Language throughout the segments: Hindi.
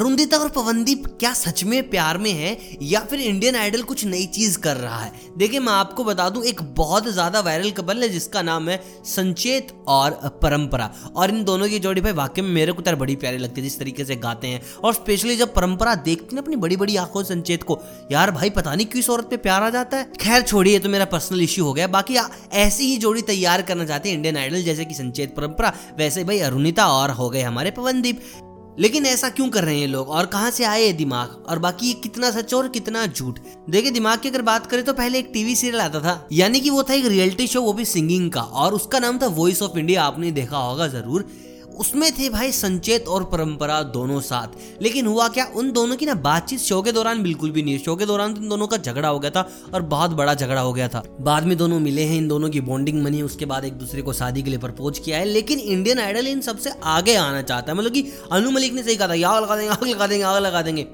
अरुंधिता और पवनदीप क्या सच में प्यार में है या फिर इंडियन आइडल कुछ नई चीज़ कर रहा है? देखिए, मैं आपको बता दूँ, एक बहुत ज़्यादा वायरल कपल है जिसका नाम है संचेत और परंपरा। और इन दोनों की जोड़ी भाई वाकई में मेरे को तो बड़ी प्यारी लगती है जिस तरीके से गाते हैं। और स्पेशली जब परंपरा देखती ना अपनी बड़ी बड़ी आँखों संचेत को, यार भाई पता नहीं किस औरत पे प्यार आ जाता है। खैर, छोड़िए तो मेरा पर्सनल इश्यू हो गया। बाकी ऐसी ही जोड़ी तैयार करना चाहते हैं इंडियन आइडल जैसे कि संचेत परंपरा, वैसे भाई अरुणिता और हो गए हमारे पवनदीप। लेकिन ऐसा क्यों कर रहे हैं लोग? और कहाँ से आए दिमाग? और बाकी ये कितना सच और कितना झूठ? देखिए, दिमाग की अगर बात करें तो पहले एक टीवी सीरियल आता था। यानी कि वो था एक रियलिटी शो, वो भी सिंगिंग का। और उसका नाम था वॉइस ऑफ़ इंडिया आपने देखा होगा ज़रूर। उसमें थे भाई संचेत और परंपरा दोनों साथ। लेकिन हुआ क्या, उन दोनों की ना बातचीत शो के दौरान बिल्कुल भी नहीं शो के दौरान तो इन दोनों का झगड़ा हो गया था और बहुत बड़ा झगड़ा हो गया था। बाद में दोनों मिले हैं, इन दोनों की बॉन्डिंग बनी, उसके बाद एक दूसरे को शादी के लिए प्रपोज किया है। लेकिन इंडियन आइडल इन सबसे आगे आना चाहता है। मतलब कि अनु मलिक ने सही कहा था आग लगा देंगे आग लगा देंगे आग लगा देंगे।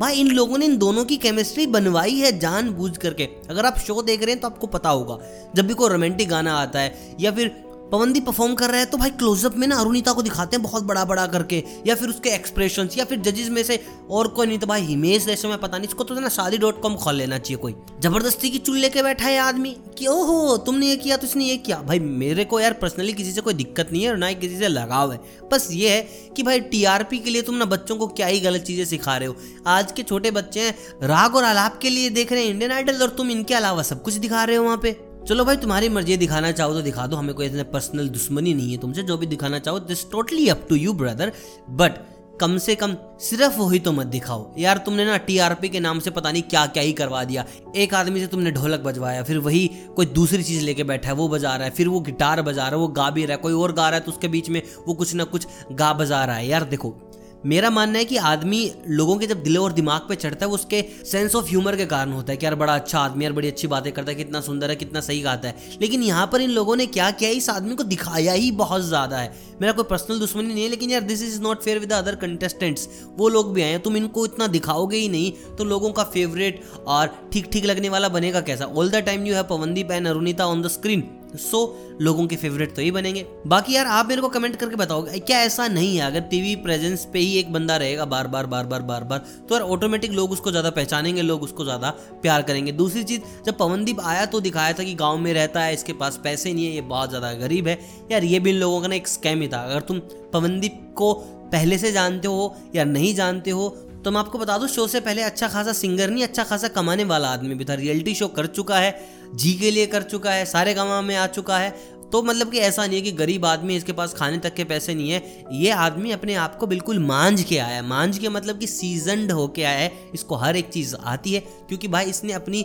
भाई, इन लोगों ने इन दोनों की केमिस्ट्री बनवाई है जान बूझ करके। अगर आप शो देख रहे हैं तो आपको पता होगा। जब भी कोई रोमांटिक गाना आता है या फिर पवनदी परफॉर्म कर रहा है तो भाई क्लोजअप में ना अरुणिता को दिखाते हैं बहुत बड़ा बड़ा करके, या फिर उसके एक्सप्रेशन या फिर जजेस में से और कोई नहीं तो भाई हिमेश जैसे में पता नहीं, इसको तो ना शादी डॉट कॉम खोल लेना चाहिए कोई। ज़बरदस्ती की चुन लेके बैठा है आदमी क्यों हो तुमने ये किया तो इसने ये किया। भाई मेरे को यार पर्सनली किसी से कोई दिक्कत नहीं है और ना ही किसी से लगाव है। बस ये है कि भाई टीआरपी के लिए तुम ना बच्चों को क्या ही गलत चीज़ें सिखा रहे हो। आज के छोटे बच्चे हैं, राग और आलाप के लिए देख रहे हैं इंडियन आइडल और तुम इनके अलावा सब कुछ दिखा रहे हो वहाँ पे। चलो भाई, तुम्हारी मर्ज़ी दिखाना चाहो तो दिखा दो, हमें कोई इतने पर्सनल दुश्मनी नहीं है तुमसे, जो भी दिखाना चाहो this totally up to you brother but कम से कम सिर्फ़ वही तो मत दिखाओ। यार, तुमने ना टीआरपी के नाम से पता नहीं क्या क्या ही करवा दिया। एक आदमी से तुमने ढोलक बजवाया, फिर वही कोई दूसरी चीज़ लेके बैठा है, वो बजा रहा है, फिर वो गिटार बजा रहा है, वो गा भी रहा है, कोई और गा रहा है तो उसके बीच में वो कुछ ना कुछ गा बजा रहा है। यार, देखो मेरा मानना है कि आदमी लोगों के जब दिल और दिमाग पे चढ़ता है, वो उसके सेंस ऑफ़ ह्यूमर के कारण होता है कि यार बड़ा अच्छा आदमी यार बड़ी अच्छी बातें करता है, कितना सुंदर है, कितना सही गाता है। लेकिन यहाँ पर इन लोगों ने क्या किया इस आदमी को दिखाया ही बहुत ज़्यादा है। मेरा कोई पर्सनल दुश्मनी नहीं है, लेकिन यार this is not fair with other contestants वो लोग भी आए हैं, तुम इनको इतना दिखाओगे ही नहीं तो लोगों का फेवरेट और ठीक ठीक लगने वाला बनेगा कैसा? All the time you have Pawandeep and Arunita on the screen so लोगों के फेवरेट तो ही बनेंगे। बाकी यार, आप मेरे को कमेंट करके बताओगे क्या ऐसा नहीं है? अगर टीवी प्रेजेंस पे ही एक बंदा रहेगा बार बार बार बार बार बार तो यार ऑटोमेटिक लोग उसको ज़्यादा पहचानेंगे, लोग उसको ज़्यादा प्यार करेंगे। दूसरी चीज़, जब पवनदीप आया तो दिखाया था कि गाँव में रहता है, इसके पास पैसे नहीं है, ये बहुत ज़्यादा गरीब है। यार, ये भी इन लोगों का ना एक स्कैम ही था। अगर तुम पवनदीप को पहले से जानते हो या नहीं जानते हो तो मैं आपको बता दूँ शो से पहले अच्छा खासा सिंगर नहीं अच्छा खासा कमाने वाला आदमी भी था। रियलिटी शो कर चुका है, जी के लिए कर चुका है, सारे गाँव में आ चुका है। तो मतलब कि ऐसा नहीं है कि गरीब आदमी इसके पास खाने तक के पैसे नहीं है। ये आदमी अपने आप को बिल्कुल मांझ के आया है। मांझ के मतलब कि सीजनड होके आया है। इसको हर एक चीज़ आती है, क्योंकि भाई इसने अपनी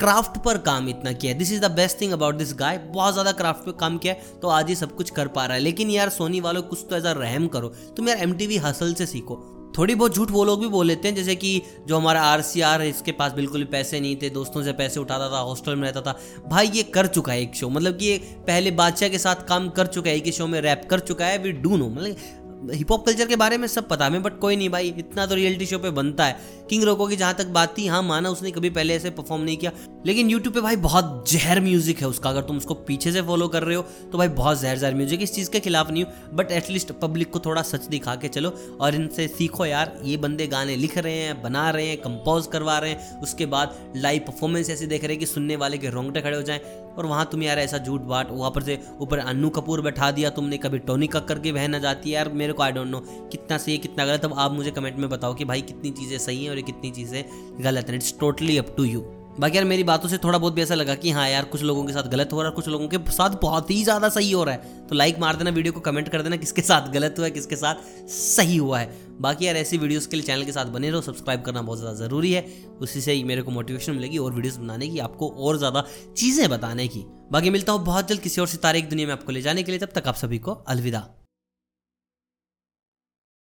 क्राफ्ट पर काम इतना किया this is the best thing about this guy बहुत ज़्यादा क्राफ्ट पर काम किया है तो आज ये सब कुछ कर पा रहा है। लेकिन यार सोनी वालों, कुछ तो ऐसा रहम करो। तुम यार एमटीवी हसल से सीखो। थोड़ी बहुत झूठ वो लोग भी बोल लेते हैं, जैसे कि जो हमारा आर सी आर है, इसके पास बिल्कुल भी पैसे नहीं थे, दोस्तों से पैसे उठाता था हॉस्टल में रहता था। भाई, ये कर चुका है एक शो मतलब कि ये पहले बादशाह के साथ काम कर चुका है, एक शो में रैप कर चुका है वी डू नो मतलब हिप हॉप कल्चर के बारे में सब पता है बट कोई नहीं भाई, इतना तो रियलिटी शो पे बनता है। किंग रोको की जहाँ तक बात थी हाँ माना उसने कभी पहले ऐसे परफॉर्म नहीं किया, लेकिन यूट्यूब पे भाई बहुत जहर म्यूज़िक है उसका। अगर तुम उसको पीछे से फॉलो कर रहे हो तो भाई बहुत जहर जहर म्यूज़िक इस चीज़ के खिलाफ नहीं हूँ बट एटलीस्ट पब्लिक को थोड़ा सच दिखा के चलो और इनसे सीखो यार, ये बंदे गाने लिख रहे हैं, बना रहे हैं कंपोज करवा रहे हैं। उसके बाद लाइव परफॉर्मेंस ऐसे देख रहे हैं कि सुनने वाले के रोंगटे खड़े हो जाएँ। और वहाँ तुम यार ऐसा झूठ बाट, वहाँ पर से ऊपर अन्नू कपूर बैठा दिया तुमने, कभी टोनी कक्कर की बहन आ जाती है यार, मेरे को आई डोंट नो कितना सही है, कितना गलत अब आप मुझे कमेंट में बताओ कि भाई कितनी चीज़ें सही हैं और कितनी चीज़ें गलत हैं। It's totally up to you बाकी यार मेरी बातों से थोड़ा बहुत भी ऐसा लगा कि हाँ यार, कुछ लोगों के साथ गलत हो रहा है, कुछ लोगों के साथ बहुत ही ज़्यादा सही हो रहा है। तो लाइक मार देना वीडियो को कमेंट कर देना किसके साथ गलत हुआ है, किसके साथ सही हुआ है। बाकी यार ऐसी वीडियोस के लिए चैनल के साथ बने रहो सब्सक्राइब करना बहुत ज़्यादा ज़रूरी है। उसी से ही मेरे को मोटिवेशन मिलेगी और वीडियोस बनाने की, आपको और ज़्यादा चीज़ें बताने की। बाकी मिलता हूँ बहुत जल्द किसी और सितारे की दुनिया में आपको ले जाने के लिए, तब तक आप सभी को अलविदा।